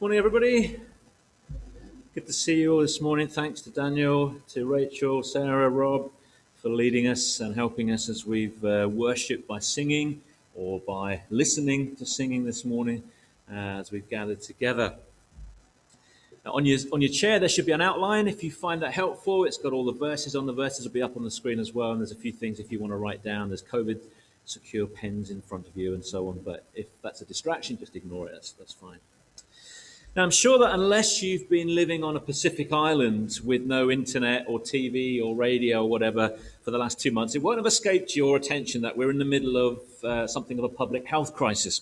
Morning, everybody. Good to see you all this morning. Thanks to Daniel, to Rachel, Sarah, Rob for leading us and helping us as we've uh, worshipped by singing or by listening to singing this morning uh, as we've gathered together. Now, on your on your chair, there should be an outline. If you find that helpful, it's got all the verses on. The verses will be up on the screen as well, and there's a few things if you want to write down. There's COVID secure pens in front of you and so on. But if that's a distraction, just ignore it. That's, that's fine. Now, I'm sure that unless you've been living on a Pacific island with no internet or TV or radio or whatever for the last two months, it won't have escaped your attention that we're in the middle of uh, something of a public health crisis,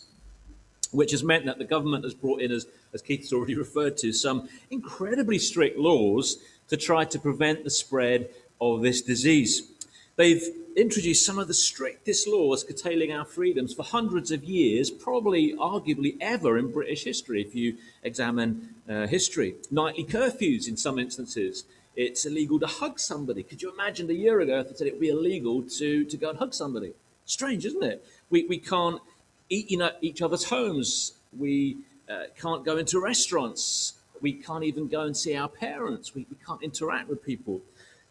which has meant that the government has brought in, as, as Keith has already referred to, some incredibly strict laws to try to prevent the spread of this disease. They've introduced some of the strictest laws curtailing our freedoms for hundreds of years, probably arguably ever in British history, if you examine uh, history. Nightly curfews in some instances. It's illegal to hug somebody. Could you imagine a year ago if they said it would be illegal to, to go and hug somebody? Strange, isn't it? We, we can't eat in each other's homes. We uh, can't go into restaurants. We can't even go and see our parents. We, we can't interact with people.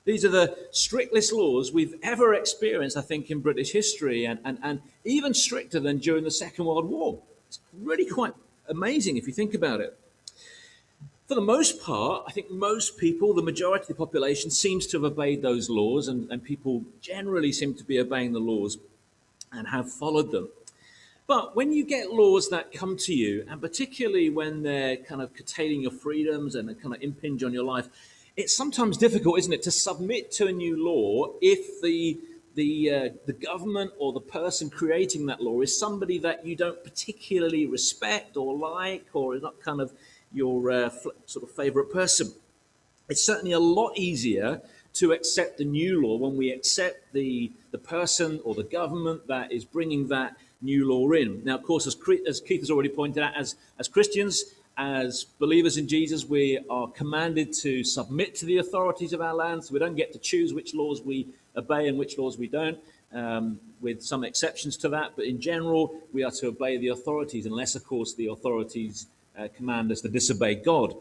These are the strictest laws we've ever experienced, I think, in British history, and, and, and even stricter than during the Second World War. It's really quite amazing if you think about it. For the most part, I think most people, the majority of the population, seems to have obeyed those laws, and, and people generally seem to be obeying the laws and have followed them. But when you get laws that come to you, and particularly when they're kind of curtailing your freedoms and kind of impinge on your life, it's sometimes difficult, isn't it, to submit to a new law if the the uh, the government or the person creating that law is somebody that you don't particularly respect or like, or is not kind of your uh, sort of favorite person. It's certainly a lot easier to accept the new law when we accept the the person or the government that is bringing that new law in. Now, of course, as, as Keith has already pointed out, as as Christians, as believers in Jesus, we are commanded to submit to the authorities of our land. So we don't get to choose which laws we obey and which laws we don't, um, with some exceptions to that. But in general, we are to obey the authorities, unless, of course, the authorities uh, command us to disobey God.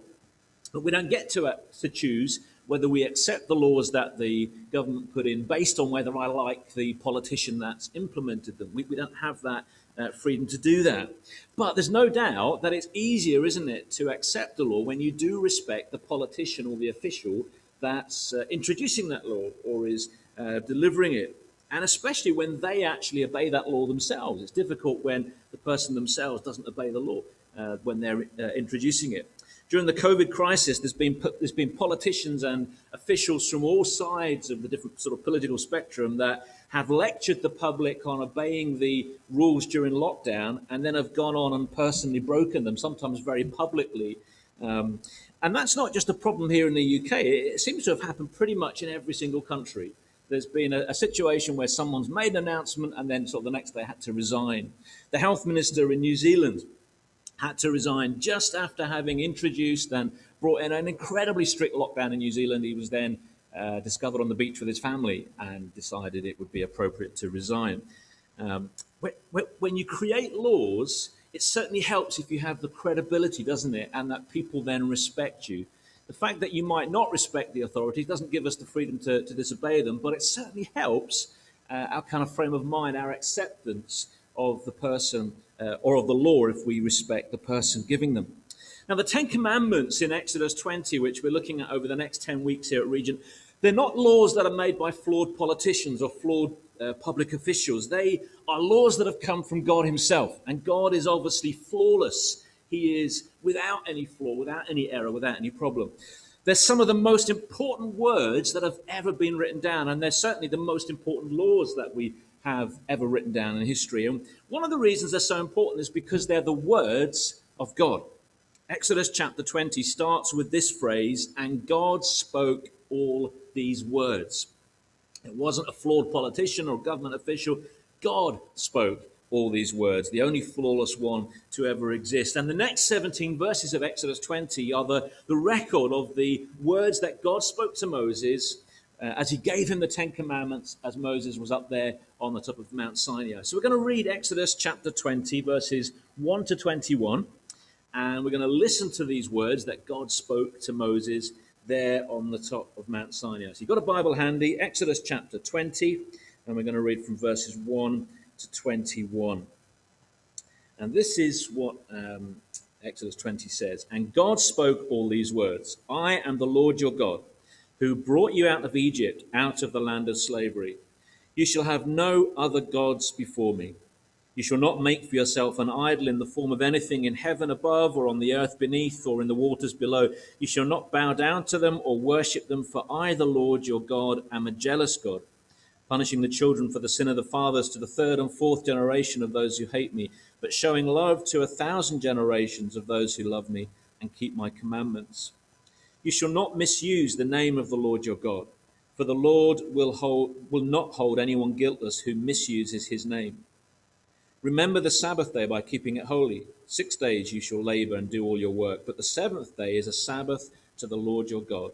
But we don't get to, uh, to choose whether we accept the laws that the government put in based on whether I like the politician that's implemented them. We, we don't have that uh, freedom to do that. But there's no doubt that it's easier, isn't it, to accept the law when you do respect the politician or the official that's uh, introducing that law or is uh, delivering it. And especially when they actually obey that law themselves. It's difficult when the person themselves doesn't obey the law uh, when they're uh, introducing it. During the COVID crisis, there's been, there's been politicians and officials from all sides of the different sort of political spectrum that have lectured the public on obeying the rules during lockdown and then have gone on and personally broken them, sometimes very publicly. Um, and that's not just a problem here in the UK, it seems to have happened pretty much in every single country. There's been a, a situation where someone's made an announcement and then sort of the next day had to resign. The health minister in New Zealand had to resign just after having introduced and brought in an incredibly strict lockdown in New Zealand. He was then uh, discovered on the beach with his family and decided it would be appropriate to resign. Um, when you create laws, it certainly helps if you have the credibility, doesn't it? And that people then respect you. The fact that you might not respect the authorities doesn't give us the freedom to, to disobey them, but it certainly helps uh, our kind of frame of mind, our acceptance of the person uh, or of the law if we respect the person giving them. Now, the Ten Commandments in Exodus 20, which we're looking at over the next 10 weeks here at Regent, they're not laws that are made by flawed politicians or flawed uh, public officials. They are laws that have come from God Himself. And God is obviously flawless. He is without any flaw, without any error, without any problem. They're some of the most important words that have ever been written down, and they're certainly the most important laws that we have ever written down in history. And one of the reasons they're so important is because they're the words of God. Exodus chapter 20 starts with this phrase, and God spoke all these words. It wasn't a flawed politician or government official. God spoke all these words, the only flawless one to ever exist. And the next 17 verses of Exodus 20 are the, the record of the words that God spoke to Moses uh, as he gave him the Ten Commandments as Moses was up there on the top of Mount Sinai. So we're going to read Exodus chapter 20, verses 1 to 21. And we're going to listen to these words that God spoke to Moses there on the top of Mount Sinai. So you've got a Bible handy, Exodus chapter 20, and we're going to read from verses 1 to 21. And this is what um, Exodus 20 says And God spoke all these words I am the Lord your God, who brought you out of Egypt, out of the land of slavery. You shall have no other gods before me. You shall not make for yourself an idol in the form of anything in heaven above, or on the earth beneath, or in the waters below. You shall not bow down to them or worship them, for I, the Lord your God, am a jealous God, punishing the children for the sin of the fathers to the third and fourth generation of those who hate me, but showing love to a thousand generations of those who love me and keep my commandments. You shall not misuse the name of the Lord your God, for the Lord will, hold, will not hold anyone guiltless who misuses his name. Remember the Sabbath day by keeping it holy. Six days you shall labor and do all your work, but the seventh day is a Sabbath to the Lord your God.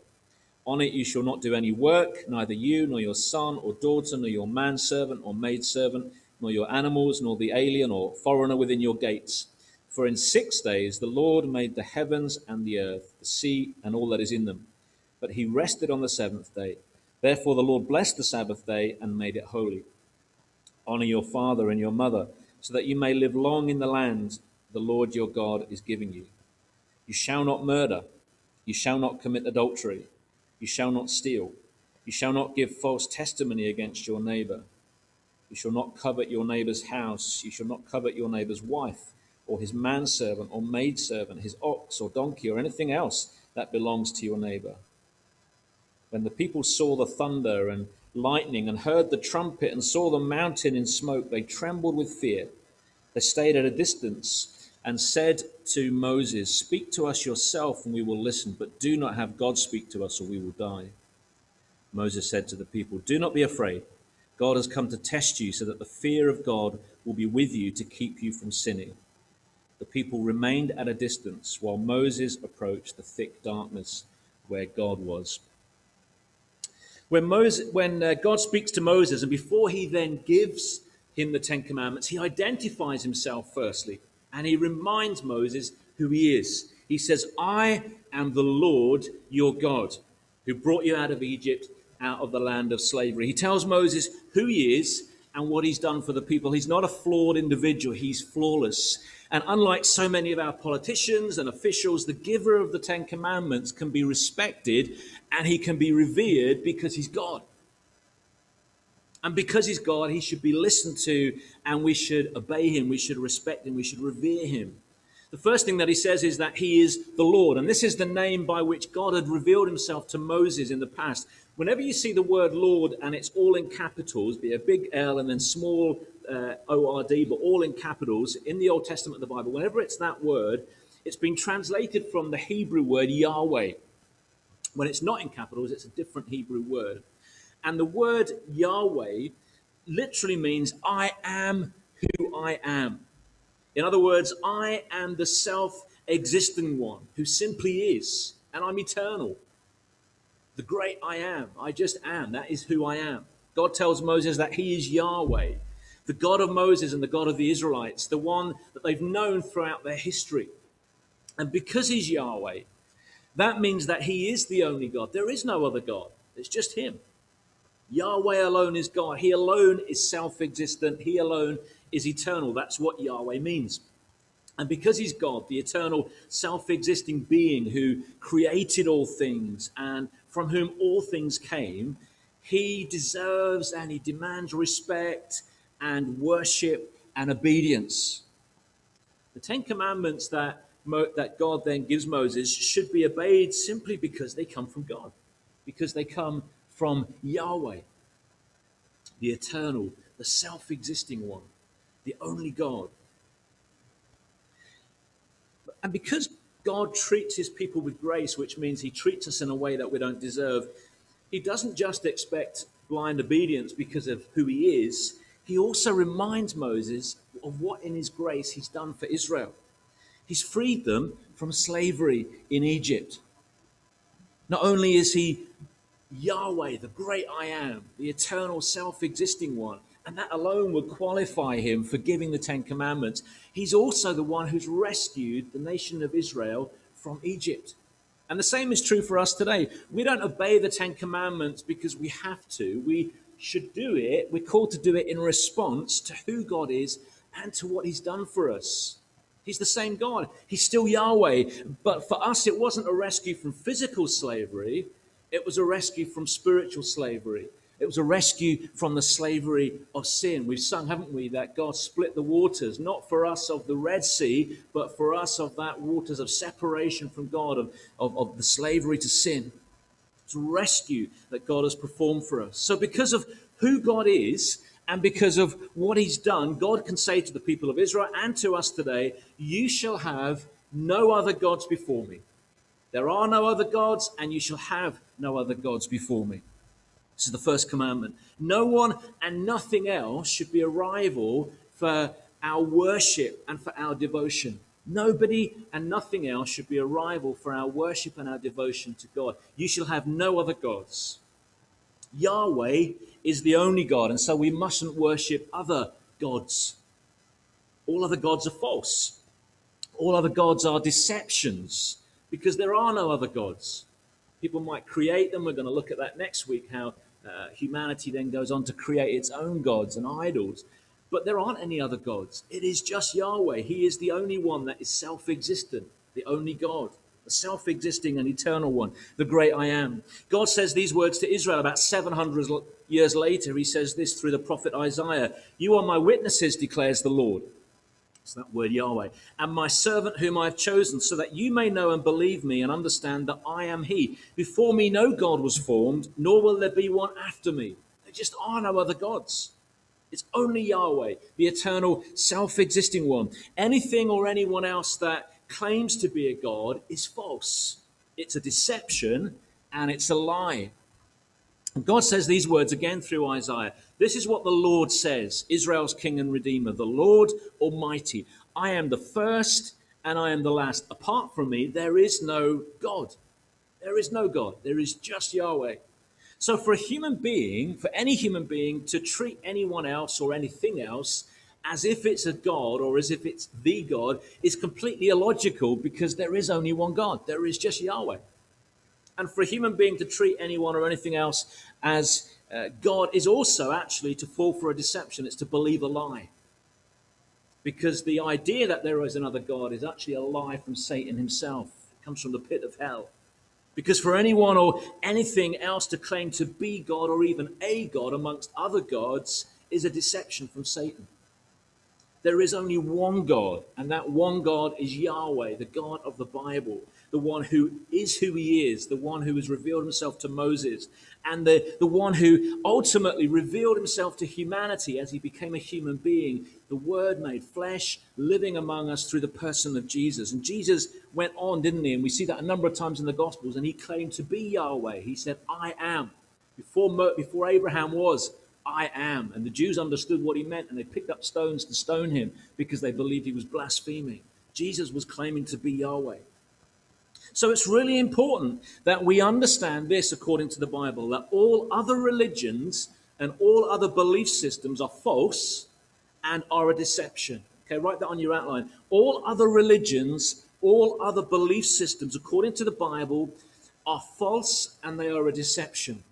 On it you shall not do any work, neither you, nor your son or daughter, nor your manservant or maidservant, nor your animals, nor the alien or foreigner within your gates. For in six days the Lord made the heavens and the earth, the sea, and all that is in them. But he rested on the seventh day. Therefore the Lord blessed the Sabbath day and made it holy. Honor your father and your mother so that you may live long in the land the Lord your God is giving you. You shall not murder. You shall not commit adultery. You shall not steal. You shall not give false testimony against your neighbor. You shall not covet your neighbor's house. You shall not covet your neighbor's wife, or his manservant, or maidservant, his ox, or donkey, or anything else that belongs to your neighbor. When the people saw the thunder and lightning and heard the trumpet and saw the mountain in smoke, they trembled with fear. They stayed at a distance and said to Moses, Speak to us yourself and we will listen, but do not have God speak to us or we will die. Moses said to the people, Do not be afraid. God has come to test you so that the fear of God will be with you to keep you from sinning. The people remained at a distance while Moses approached the thick darkness where God was. When, Moses, when uh, God speaks to Moses, and before he then gives him the Ten Commandments, he identifies himself firstly, and he reminds Moses who he is. He says, I am the Lord your God, who brought you out of Egypt, out of the land of slavery. He tells Moses who he is and what he's done for the people. He's not a flawed individual, he's flawless. And unlike so many of our politicians and officials, the giver of the Ten Commandments can be respected and he can be revered because he's God. And because he's God, he should be listened to and we should obey him, we should respect him, we should revere him. The first thing that he says is that he is the Lord. And this is the name by which God had revealed himself to Moses in the past. Whenever you see the word Lord and it's all in capitals, be a big L and then small uh, ORD, but all in capitals, in the Old Testament of the Bible, whenever it's that word, it's been translated from the Hebrew word Yahweh. When it's not in capitals, it's a different Hebrew word. And the word Yahweh literally means I am who I am. In other words, I am the self existing one who simply is, and I'm eternal. The great I am. I just am. That is who I am. God tells Moses that he is Yahweh, the God of Moses and the God of the Israelites, the one that they've known throughout their history. And because he's Yahweh, that means that He is the only God. There is no other God, it's just Him. Yahweh alone is God. He alone is self existent. He alone is eternal. That's what Yahweh means. And because He's God, the eternal, self existing being who created all things and from whom all things came, He deserves and He demands respect and worship and obedience. The Ten Commandments that that God then gives Moses should be obeyed simply because they come from God, because they come from Yahweh, the eternal, the self existing one, the only God. And because God treats his people with grace, which means he treats us in a way that we don't deserve, he doesn't just expect blind obedience because of who he is, he also reminds Moses of what in his grace he's done for Israel. He's freed them from slavery in Egypt. Not only is he Yahweh, the great I am, the eternal self existing one, and that alone would qualify him for giving the Ten Commandments. He's also the one who's rescued the nation of Israel from Egypt. And the same is true for us today. We don't obey the Ten Commandments because we have to. We should do it. We're called to do it in response to who God is and to what He's done for us. He's the same God. He's still Yahweh. But for us, it wasn't a rescue from physical slavery, it was a rescue from spiritual slavery. It was a rescue from the slavery of sin. We've sung, haven't we, that God split the waters, not for us of the Red Sea, but for us of that waters of separation from God, of, of, of the slavery to sin. It's a rescue that God has performed for us. So, because of who God is and because of what He's done, God can say to the people of Israel and to us today, You shall have no other gods before me. There are no other gods, and you shall have no other gods before me. This is the first commandment. No one and nothing else should be a rival for our worship and for our devotion. Nobody and nothing else should be a rival for our worship and our devotion to God. You shall have no other gods. Yahweh is the only God, and so we mustn't worship other gods. All other gods are false. All other gods are deceptions because there are no other gods. People might create them. We're going to look at that next week, how uh, humanity then goes on to create its own gods and idols. But there aren't any other gods. It is just Yahweh. He is the only one that is self existent, the only God, the self existing and eternal one, the great I am. God says these words to Israel about 700 years later. He says this through the prophet Isaiah You are my witnesses, declares the Lord it's that word Yahweh. And my servant whom I have chosen, so that you may know and believe me and understand that I am He. Before me no God was formed, nor will there be one after me. There just are no other gods. It's only Yahweh, the eternal, self existing one. Anything or anyone else that claims to be a God is false. It's a deception and it's a lie. God says these words again through Isaiah. This is what the Lord says Israel's King and Redeemer, the Lord Almighty. I am the first and I am the last. Apart from me, there is no God. There is no God. There is just Yahweh. So, for a human being, for any human being to treat anyone else or anything else as if it's a God or as if it's the God is completely illogical because there is only one God. There is just Yahweh. And for a human being to treat anyone or anything else as uh, God is also actually to fall for a deception, it's to believe a lie. Because the idea that there is another God is actually a lie from Satan himself, it comes from the pit of hell. Because for anyone or anything else to claim to be God or even a God amongst other gods is a deception from Satan. There is only one God, and that one God is Yahweh, the God of the Bible the one who is who he is, the one who has revealed himself to Moses, and the, the one who ultimately revealed himself to humanity as he became a human being, the Word made flesh, living among us through the person of Jesus. And Jesus went on, didn't he? And we see that a number of times in the Gospels, and he claimed to be Yahweh. He said, I am. Before, before Abraham was, I am. And the Jews understood what he meant, and they picked up stones to stone him because they believed he was blaspheming. Jesus was claiming to be Yahweh. So it's really important that we understand this according to the Bible that all other religions and all other belief systems are false and are a deception. Okay, write that on your outline. All other religions, all other belief systems, according to the Bible, are false and they are a deception.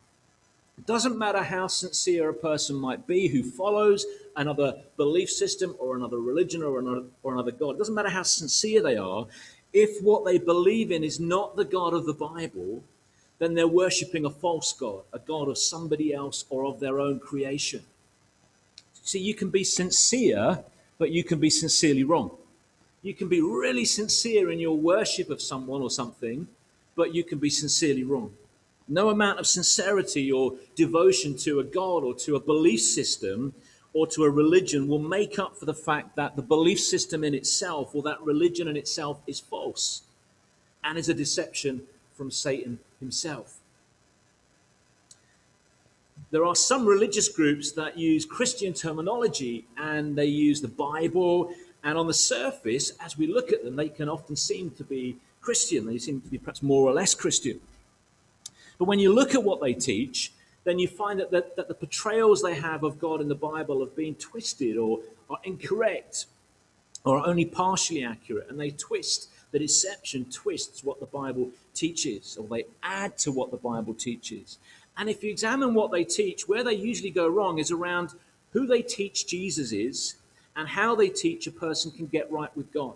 It doesn't matter how sincere a person might be who follows another belief system or another religion or another, or another God. It doesn't matter how sincere they are if what they believe in is not the God of the Bible, then they're worshipping a false God, a God of somebody else or of their own creation. See, you can be sincere, but you can be sincerely wrong. You can be really sincere in your worship of someone or something, but you can be sincerely wrong. No amount of sincerity or devotion to a God or to a belief system or to a religion will make up for the fact that the belief system in itself or that religion in itself is false and is a deception from Satan himself. There are some religious groups that use Christian terminology and they use the Bible, and on the surface, as we look at them, they can often seem to be Christian. They seem to be perhaps more or less Christian. But when you look at what they teach, then you find that, that, that the portrayals they have of God in the Bible have been twisted or are incorrect or are only partially accurate. And they twist, the deception twists what the Bible teaches, or they add to what the Bible teaches. And if you examine what they teach, where they usually go wrong is around who they teach Jesus is and how they teach a person can get right with God.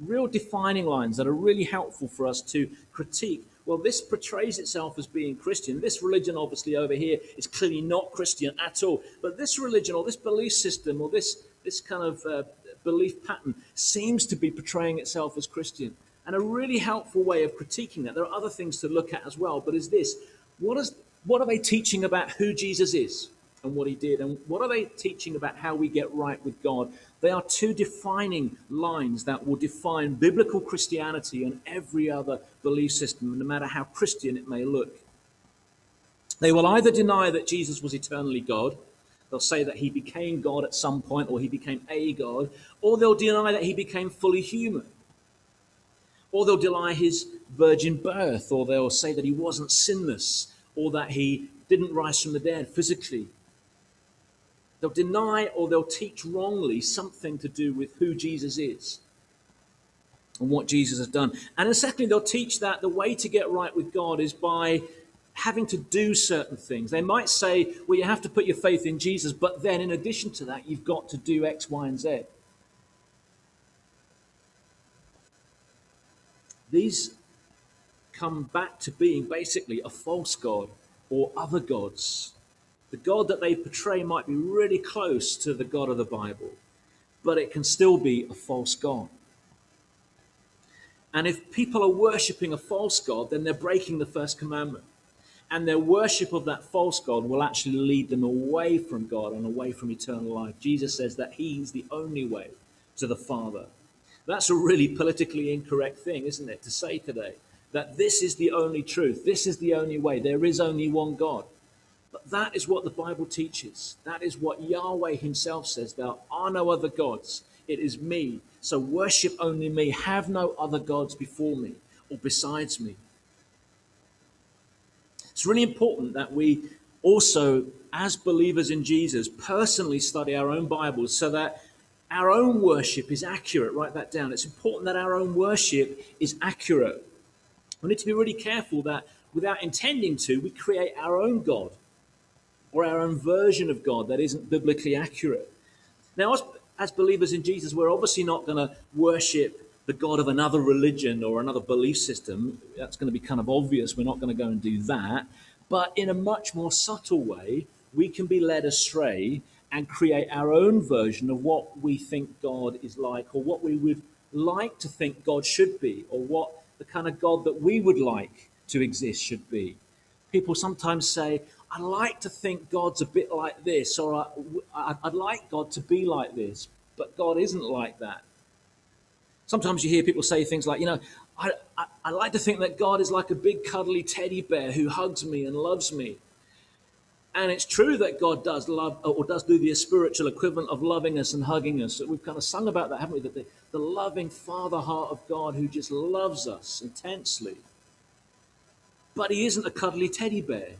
Real defining lines that are really helpful for us to critique. Well, this portrays itself as being Christian. This religion, obviously, over here is clearly not Christian at all. But this religion or this belief system or this, this kind of uh, belief pattern seems to be portraying itself as Christian. And a really helpful way of critiquing that, there are other things to look at as well, but is this what, is, what are they teaching about who Jesus is? and what he did. And what are they teaching about how we get right with God? They are two defining lines that will define biblical Christianity and every other belief system, no matter how Christian it may look. They will either deny that Jesus was eternally God, they'll say that he became God at some point, or he became a God, or they'll deny that he became fully human. Or they'll deny his virgin birth, or they'll say that he wasn't sinless, or that he didn't rise from the dead physically, They'll deny or they'll teach wrongly something to do with who Jesus is and what Jesus has done. And then secondly, they'll teach that the way to get right with God is by having to do certain things. They might say, well, you have to put your faith in Jesus, but then in addition to that, you've got to do X, Y, and Z. These come back to being basically a false God or other gods the God that they portray might be really close to the God of the Bible, but it can still be a false God. And if people are worshipping a false God, then they're breaking the first commandment. And their worship of that false God will actually lead them away from God and away from eternal life. Jesus says that He's the only way to the Father. That's a really politically incorrect thing, isn't it, to say today? That this is the only truth, this is the only way, there is only one God. But that is what the Bible teaches. That is what Yahweh himself says. There are no other gods. It is me. So worship only me. Have no other gods before me or besides me. It's really important that we also, as believers in Jesus, personally study our own Bibles so that our own worship is accurate. Write that down. It's important that our own worship is accurate. We need to be really careful that without intending to, we create our own God or our own version of God that isn't biblically accurate. Now, as, as believers in Jesus, we're obviously not going to worship the God of another religion or another belief system. That's going to be kind of obvious. We're not going to go and do that. But in a much more subtle way, we can be led astray and create our own version of what we think God is like or what we would like to think God should be or what the kind of God that we would like to exist should be. People sometimes say, I like to think God's a bit like this, or I, would like God to be like this, but God isn't like that. Sometimes you hear people say things like, you know, I, I, I like to think that God is like a big cuddly teddy bear who hugs me and loves me. And it's true that God does love, or does do the spiritual equivalent of loving us and hugging us. We've kind of sung about that, haven't we? That the, the loving Father heart of God who just loves us intensely. But He isn't a cuddly teddy bear.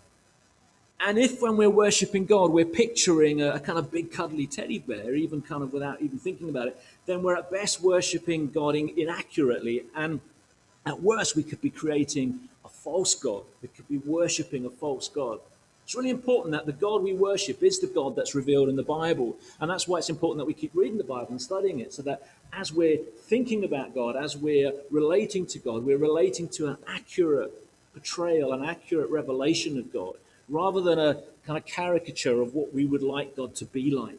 And if when we're worshiping God, we're picturing a, a, kind of big cuddly teddy bear, even kind of without even thinking about it, then we're at best worshiping God in, inaccurately. And at worst, we could be creating a false God. We could be worshiping a false God. It's really important that the God we worship is the God that's revealed in the Bible. And that's why it's important that we keep reading the Bible and studying it so that as we're thinking about God, as we're relating to God, we're relating to an accurate portrayal, an accurate revelation of God rather than a kind of caricature of what we would like God to be like.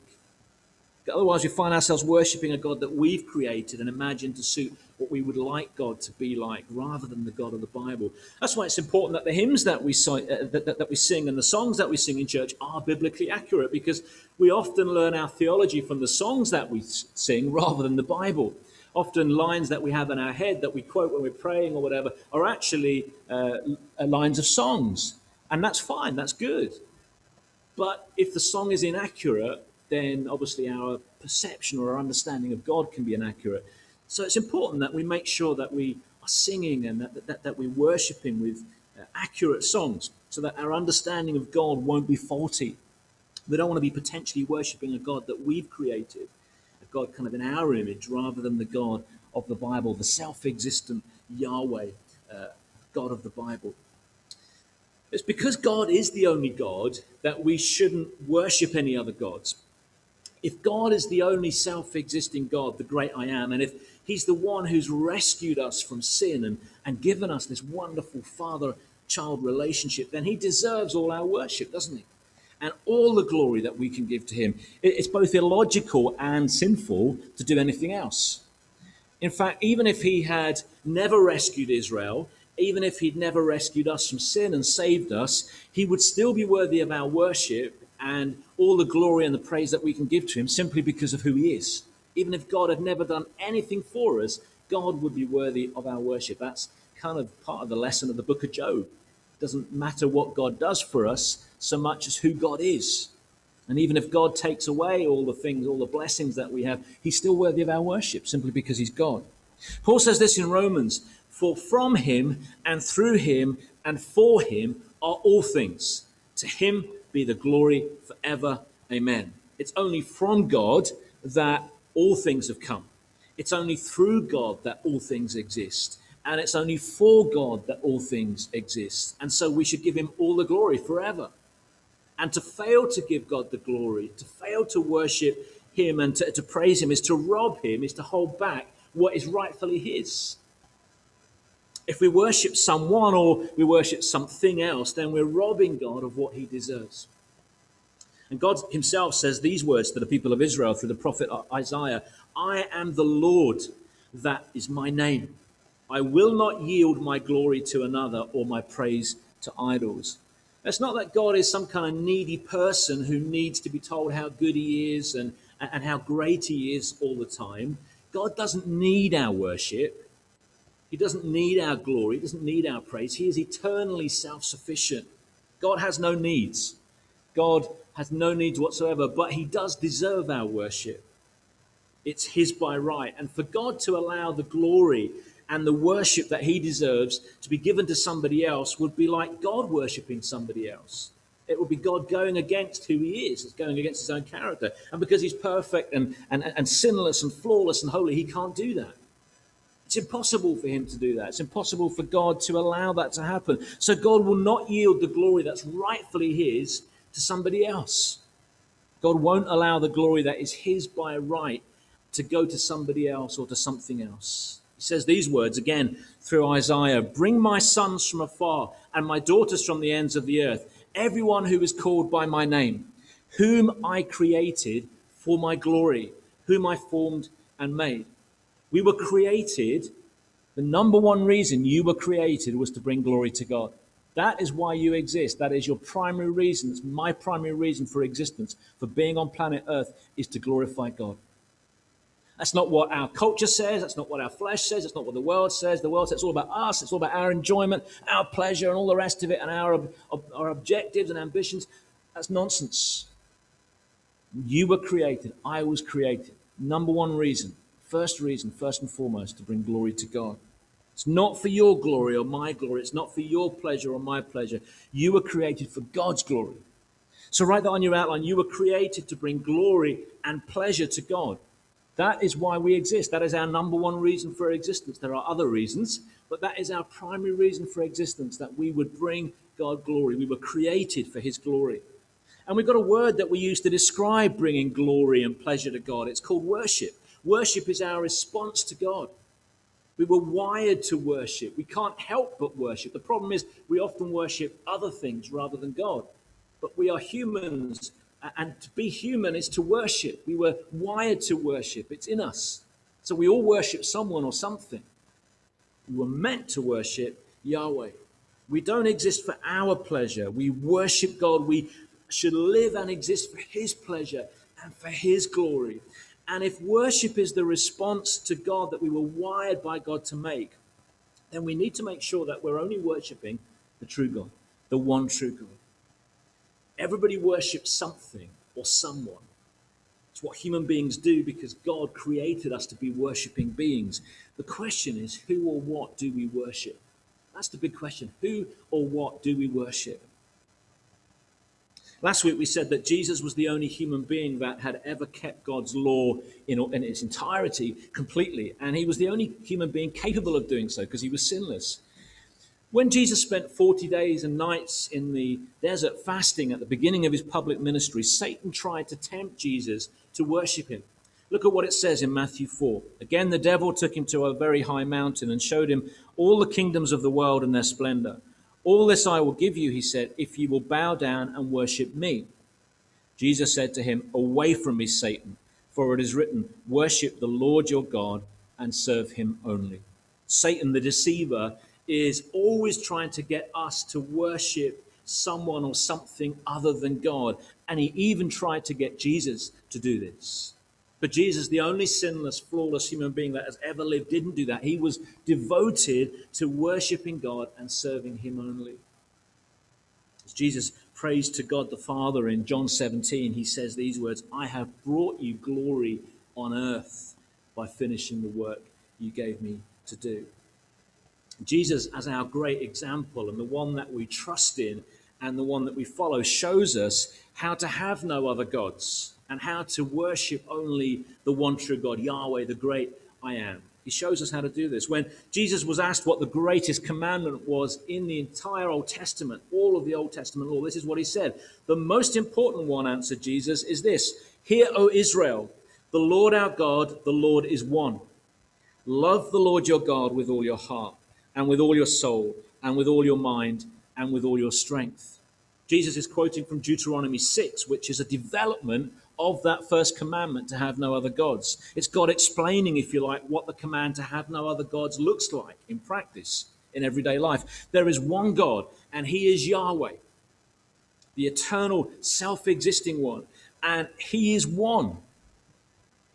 Otherwise, we find ourselves worshipping a God that we've created and imagined to suit what we would like God to be like, rather than the God of the Bible. That's why it's important that the hymns that we, uh, that, that, that we sing and the songs that we sing in church are biblically accurate, because we often learn our theology from the songs that we sing rather than the Bible. Often, lines that we have in our head that we quote when we're praying or whatever are actually uh, lines of songs and that's fine, that's good. But if the song is inaccurate, then obviously our perception or our understanding of God can be inaccurate. So it's important that we make sure that we are singing and that, that, that we're worshipping with uh, accurate songs so that our understanding of God won't be faulty. We don't want to be potentially worshipping a God that we've created, a God kind of in our image, rather than the God of the Bible, the self existent Yahweh, uh, God of the Bible. It's because God is the only God that we shouldn't worship any other gods. If God is the only self existing God, the great I am, and if He's the one who's rescued us from sin and, and given us this wonderful father child relationship, then He deserves all our worship, doesn't He? And all the glory that we can give to Him. It's both illogical and sinful to do anything else. In fact, even if He had never rescued Israel, even if he'd never rescued us from sin and saved us, he would still be worthy of our worship and all the glory and the praise that we can give to him simply because of who he is. Even if God had never done anything for us, God would be worthy of our worship. That's kind of part of the lesson of the book of Job. It doesn't matter what God does for us so much as who God is. And even if God takes away all the things, all the blessings that we have, he's still worthy of our worship simply because he's God. Paul says this in Romans for from him and through him and for him are all things. To him be the glory forever. Amen. It's only from God that all things have come. It's only through God that all things exist. And it's only for God that all things exist. And so we should give him all the glory forever. And to fail to give God the glory, to fail to worship him and to, to praise him, is to rob him, is to hold back what is rightfully his. If we worship someone or we worship something else, then we're robbing God of what he deserves. And God himself says these words to the people of Israel through the prophet Isaiah I am the Lord, that is my name. I will not yield my glory to another or my praise to idols. It's not that God is some kind of needy person who needs to be told how good he is and, and how great he is all the time. God doesn't need our worship. He doesn't need our glory, he doesn't need our praise. He is eternally self sufficient. God has no needs. God has no needs whatsoever, but he does deserve our worship. It's his by right. And for God to allow the glory and the worship that he deserves to be given to somebody else would be like God worshipping somebody else. It would be God going against who he is. It's going against his own character. And because he's perfect and, and, and sinless and flawless and holy, he can't do that. It's impossible for him to do that. It's impossible for God to allow that to happen. So God will not yield the glory that's rightfully his to somebody else. God won't allow the glory that is his by right to go to somebody else or to something else. He says these words again through Isaiah Bring my sons from afar and my daughters from the ends of the earth, everyone who is called by my name, whom I created for my glory, whom I formed and made. We were created, the number one reason you were created was to bring glory to God. That is why you exist. That is your primary reason. It's my primary reason for existence, for being on planet Earth, is to glorify God. That's not what our culture says. That's not what our flesh says. That's not what the world says. The world says it's all about us. It's all about our enjoyment, our pleasure, and all the rest of it, and our, our objectives and ambitions. That's nonsense. You were created. I was created. Number one reason First reason, first and foremost, to bring glory to God. It's not for your glory or my glory. It's not for your pleasure or my pleasure. You were created for God's glory. So, write that on your outline. You were created to bring glory and pleasure to God. That is why we exist. That is our number one reason for existence. There are other reasons, but that is our primary reason for existence that we would bring God glory. We were created for His glory. And we've got a word that we use to describe bringing glory and pleasure to God. It's called worship. Worship is our response to God. We were wired to worship. We can't help but worship. The problem is we often worship other things rather than God. But we are humans, and to be human is to worship. We were wired to worship, it's in us. So we all worship someone or something. We were meant to worship Yahweh. We don't exist for our pleasure. We worship God. We should live and exist for His pleasure and for His glory. And if worship is the response to God that we were wired by God to make, then we need to make sure that we're only worshiping the true God, the one true God. Everybody worships something or someone. It's what human beings do because God created us to be worshiping beings. The question is, who or what do we worship? That's the big question. Who or what do we worship? Last week we said that Jesus was the only human being that had ever kept God's law in, in its entirety completely, and he was the only human being capable of doing so because he was sinless. When Jesus spent 40 days and nights in the desert fasting at the beginning of his public ministry, Satan tried to tempt Jesus to worship him. Look at what it says in Matthew 4. Again, the devil took him to a very high mountain and showed him all the kingdoms of the world and their splendor. All this I will give you, he said, if you will bow down and worship me. Jesus said to him, Away from me, Satan, for it is written, Worship the Lord your God and serve him only. Satan, the deceiver, is always trying to get us to worship someone or something other than God. And he even tried to get Jesus to do this. But Jesus, the only sinless, flawless human being that has ever lived, didn't do that. He was devoted to worshiping God and serving Him only. As Jesus prays to God the Father in John 17, he says these words I have brought you glory on earth by finishing the work you gave me to do. Jesus, as our great example and the one that we trust in and the one that we follow, shows us how to have no other gods and how to worship only the one true God, Yahweh, the great I am. He shows us how to do this. When Jesus was asked what the greatest commandment was in the entire Old Testament, all of the Old Testament law, this is what he said. The most important one, answered Jesus, is this Hear, O Israel, the Lord our God, the Lord is one. Love the Lord your God with all your heart, and with all your soul, and with all your mind, and with all your strength. Jesus is quoting from Deuteronomy 6, which is a development of that first commandment to have no other gods. It's God explaining, if you like, what the command to have no other gods looks like in practice, in everyday life. There is one God, and He is Yahweh, the eternal, self existing one. And He is one.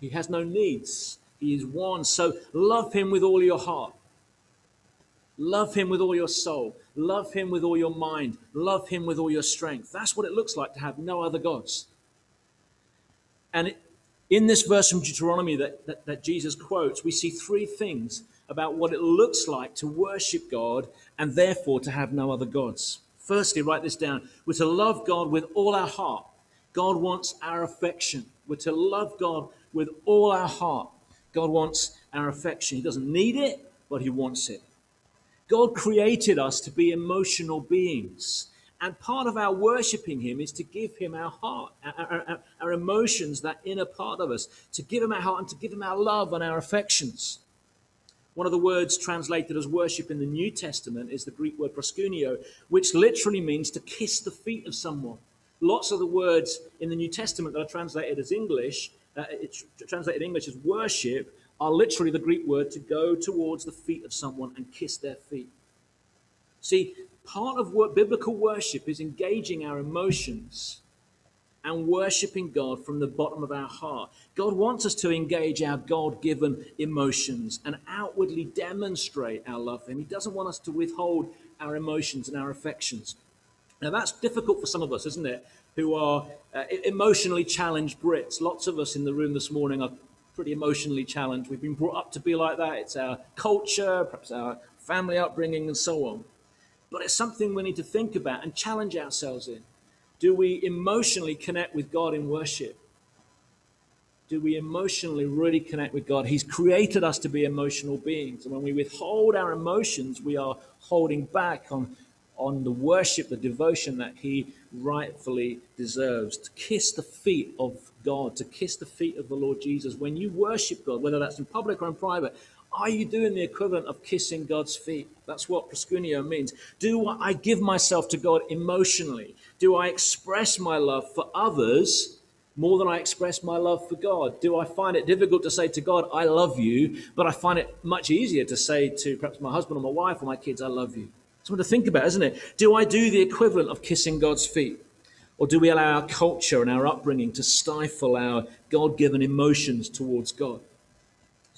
He has no needs. He is one. So love Him with all your heart. Love Him with all your soul. Love Him with all your mind. Love Him with all your strength. That's what it looks like to have no other gods. And in this verse from Deuteronomy that, that, that Jesus quotes, we see three things about what it looks like to worship God and therefore to have no other gods. Firstly, write this down. We're to love God with all our heart. God wants our affection. We're to love God with all our heart. God wants our affection. He doesn't need it, but He wants it. God created us to be emotional beings. And part of our worshiping Him is to give Him our heart, our, our, our, emotions, that inner part of us, to give Him our heart and to give Him our love and our affections. One of the words translated as worship in the New Testament is the Greek word proskuneo, which literally means to kiss the feet of someone. Lots of the words in the New Testament that are translated as English, uh, it's translated English as worship, are literally the Greek word to go towards the feet of someone and kiss their feet. See, part of what biblical worship is engaging our emotions and worshiping God from the bottom of our heart. God wants us to engage our God given emotions and outwardly demonstrate our love for Him. He doesn't want us to withhold our emotions and our affections. Now, that's difficult for some of us, isn't it? Who are uh, emotionally challenged Brits. Lots of us in the room this morning are pretty emotionally challenged. We've been brought up to be like that. It's our culture, perhaps our family upbringing, and so on but it's something we need to think about and challenge ourselves in. Do we emotionally connect with God in worship? Do we emotionally really connect with God? He's created us to be emotional beings. And when we withhold our emotions, we are holding back on, on the worship, the devotion that He rightfully deserves. To kiss the feet of God, to kiss the feet of the Lord Jesus. When you worship God, whether that's in public or in private, are you doing the equivalent of kissing God's feet? That's what proskuneo means. Do I give myself to God emotionally? Do I express my love for others more than I express my love for God? Do I find it difficult to say to God, I love you, but I find it much easier to say to perhaps my husband or my wife or my kids, I love you? Something to think about, isn't it? Do I do the equivalent of kissing God's feet? Or do we allow our culture and our upbringing to stifle our God given emotions towards God?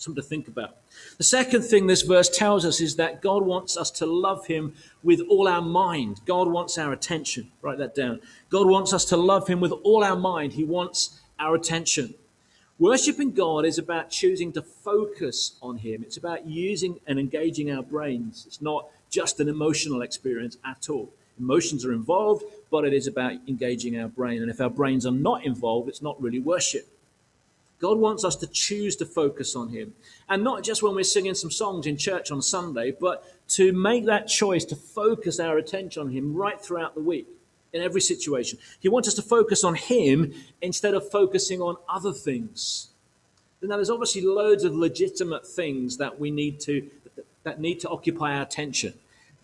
Something to think about. The second thing this verse tells us is that God wants us to love Him with all our mind. God wants our attention. Write that down. God wants us to love Him with all our mind. He wants our attention. Worshipping God is about choosing to focus on Him. It's about using and engaging our brains. It's not just an emotional experience at all. Emotions are involved, but it is about engaging our brain. And if our brains are not involved, it's not really worship. God wants us to choose to focus on Him. And not just when we're singing some songs in church on Sunday, but to make that choice to focus our attention on Him right throughout the week, in every situation. He wants us to focus on Him instead of focusing on other things. Now, there's obviously loads of legitimate things that we need to, that need to occupy our attention.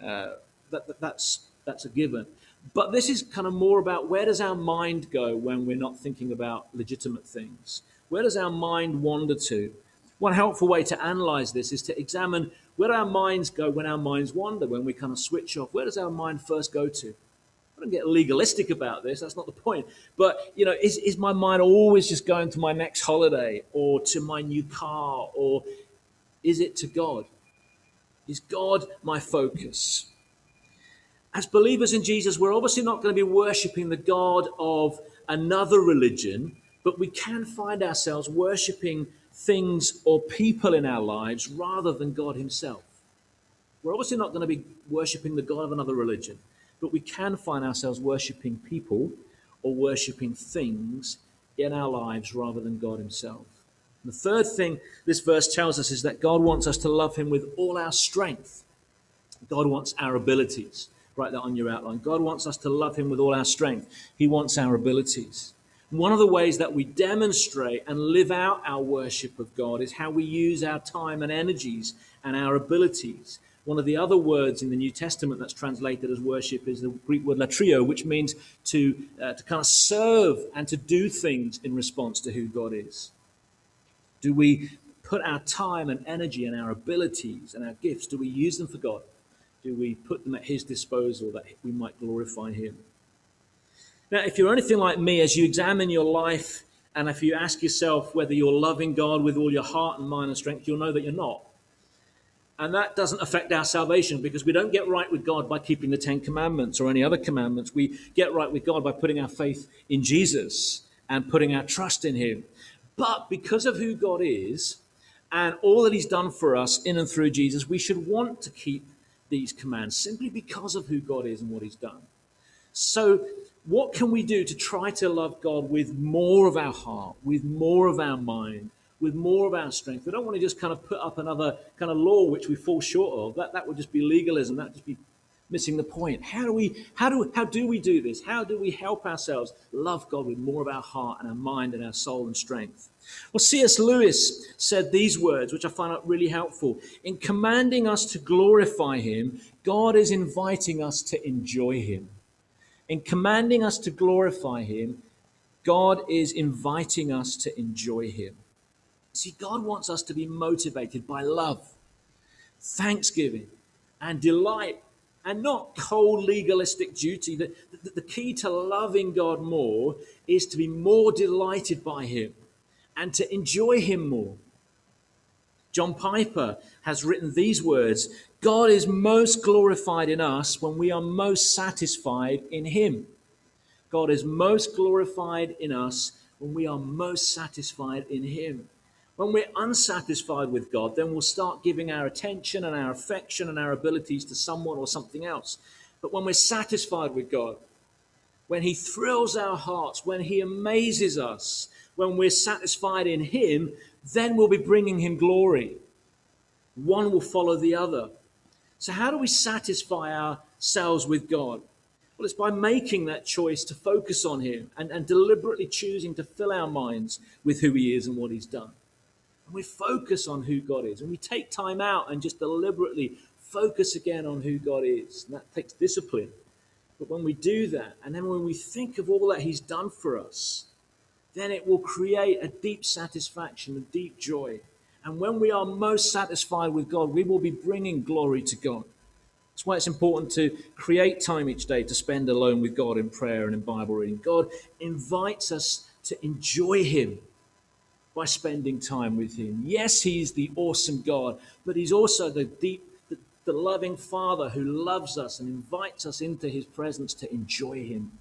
Uh, that, that, that's, that's a given. But this is kind of more about where does our mind go when we're not thinking about legitimate things? Where does our mind wander to? One helpful way to analyze this is to examine where our minds go when our minds wander, when we kind of switch off. Where does our mind first go to? I don't get legalistic about this, that's not the point. But, you know, is, is my mind always just going to my next holiday or to my new car or is it to God? Is God my focus? As believers in Jesus, we're obviously not going to be worshipping the God of another religion but we can find ourselves worshipping things or people in our lives rather than God Himself. We're obviously not going to be worshipping the God of another religion, but we can find ourselves worshipping people or worshipping things in our lives rather than God Himself. And the third thing this verse tells us is that God wants us to love Him with all our strength. God wants our abilities. Write that on your outline. God wants us to love Him with all our strength. He wants our abilities. One of the ways that we demonstrate and live out our worship of God is how we use our time and energies and our abilities. One of the other words in the New Testament that's translated as worship is the Greek word latreuo, which means to, uh, to kind of serve and to do things in response to who God is. Do we put our time and energy and our abilities and our gifts, do we use them for God? Do we put them at His disposal that we might glorify Him? Now, if you're anything like me, as you examine your life and if you ask yourself whether you're loving God with all your heart and mind and strength, you'll know that you're not. And that doesn't affect our salvation because we don't get right with God by keeping the Ten Commandments or any other commandments. We get right with God by putting our faith in Jesus and putting our trust in Him. But because of who God is and all that He's done for us in and through Jesus, we should want to keep these commands simply because of who God is and what He's done. So what can we do to try to love God with more of our heart, with more of our mind, with more of our strength? We don't want to just kind of put up another kind of law which we fall short of. That, that would just be legalism. That would just be missing the point. How do we how do how do we do this? How do we help ourselves love God with more of our heart and our mind and our soul and strength? Well, C.S. Lewis said these words, which I find out really helpful. In commanding us to glorify Him, God is inviting us to enjoy Him. In commanding us to glorify Him, God is inviting us to enjoy Him. See, God wants us to be motivated by love, thanksgiving, and delight, and not cold legalistic duty. The, the, the key to loving God more is to be more delighted by Him and to enjoy Him more. John Piper has written these words God is most glorified in us when we are most satisfied in Him. God is most glorified in us when we are most satisfied in Him. When we're unsatisfied with God, then we'll start giving our attention and our affection and our abilities to someone or something else. But when we're satisfied with God, when He thrills our hearts, when He amazes us, when we're satisfied in Him, then we'll be bringing Him glory. One will follow the other. So, how do we satisfy ourselves with God? Well, it's by making that choice to focus on Him and, and deliberately choosing to fill our minds with who He is and what He's done. And we focus on who God is. And we take time out and just deliberately focus again on who God is. And that takes discipline. But when we do that, and then when we think of all that He's done for us, then it will create a deep satisfaction, a deep joy. And when we are most satisfied with God, we will be bringing glory to God. That's why it's important to create time each day to spend alone with God in prayer and in Bible reading. God invites us to enjoy Him by spending time with Him. Yes, He's the awesome God, but He's also the deep, the, the loving Father who loves us and invites us into His presence to enjoy Him.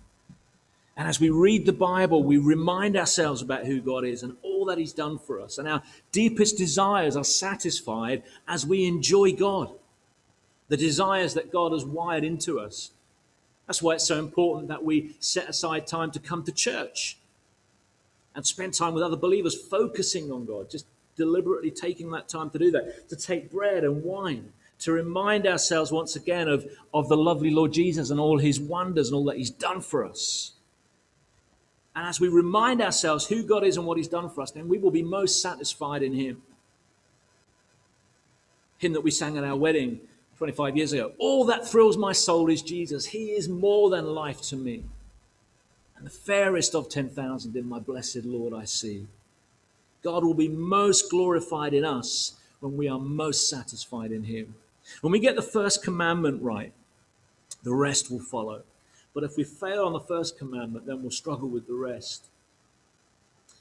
And as we read the Bible, we remind ourselves about who God is and all that He's done for us. And our deepest desires are satisfied as we enjoy God, the desires that God has wired into us. That's why it's so important that we set aside time to come to church and spend time with other believers, focusing on God, just deliberately taking that time to do that, to take bread and wine, to remind ourselves once again of, of the lovely Lord Jesus and all his wonders and all that he's done for us. And as we remind ourselves who God is and what he's done for us, then we will be most satisfied in him. Hymn that we sang at our wedding 25 years ago. All that thrills my soul is Jesus. He is more than life to me. And the fairest of 10,000 in my blessed Lord I see. God will be most glorified in us when we are most satisfied in Him. When we get the first commandment right, the rest will follow. But if we fail on the first commandment, then we'll struggle with the rest.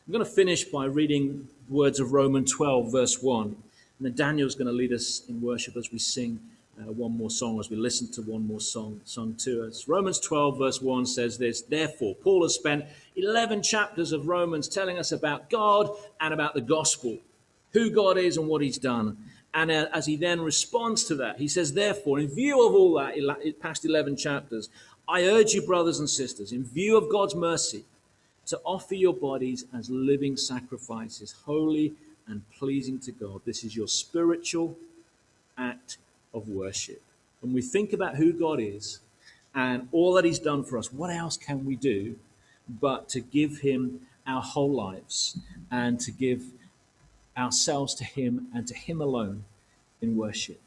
I'm going to finish by reading words of Romans 12, verse 1. And then Daniel's going to lead us in worship as we sing uh, one more song, as we listen to one more song sung to us. Romans 12, verse 1 says this Therefore, Paul has spent 11 chapters of Romans telling us about God and about the gospel, who God is and what he's done. And uh, as he then responds to that, he says, Therefore, in view of all that, past 11 chapters, I urge you, brothers and sisters, in view of God's mercy, to offer your bodies as living sacrifices, holy and pleasing to God. This is your spiritual act of worship. When we think about who God is and all that He's done for us, what else can we do but to give Him our whole lives and to give ourselves to Him and to Him alone in worship?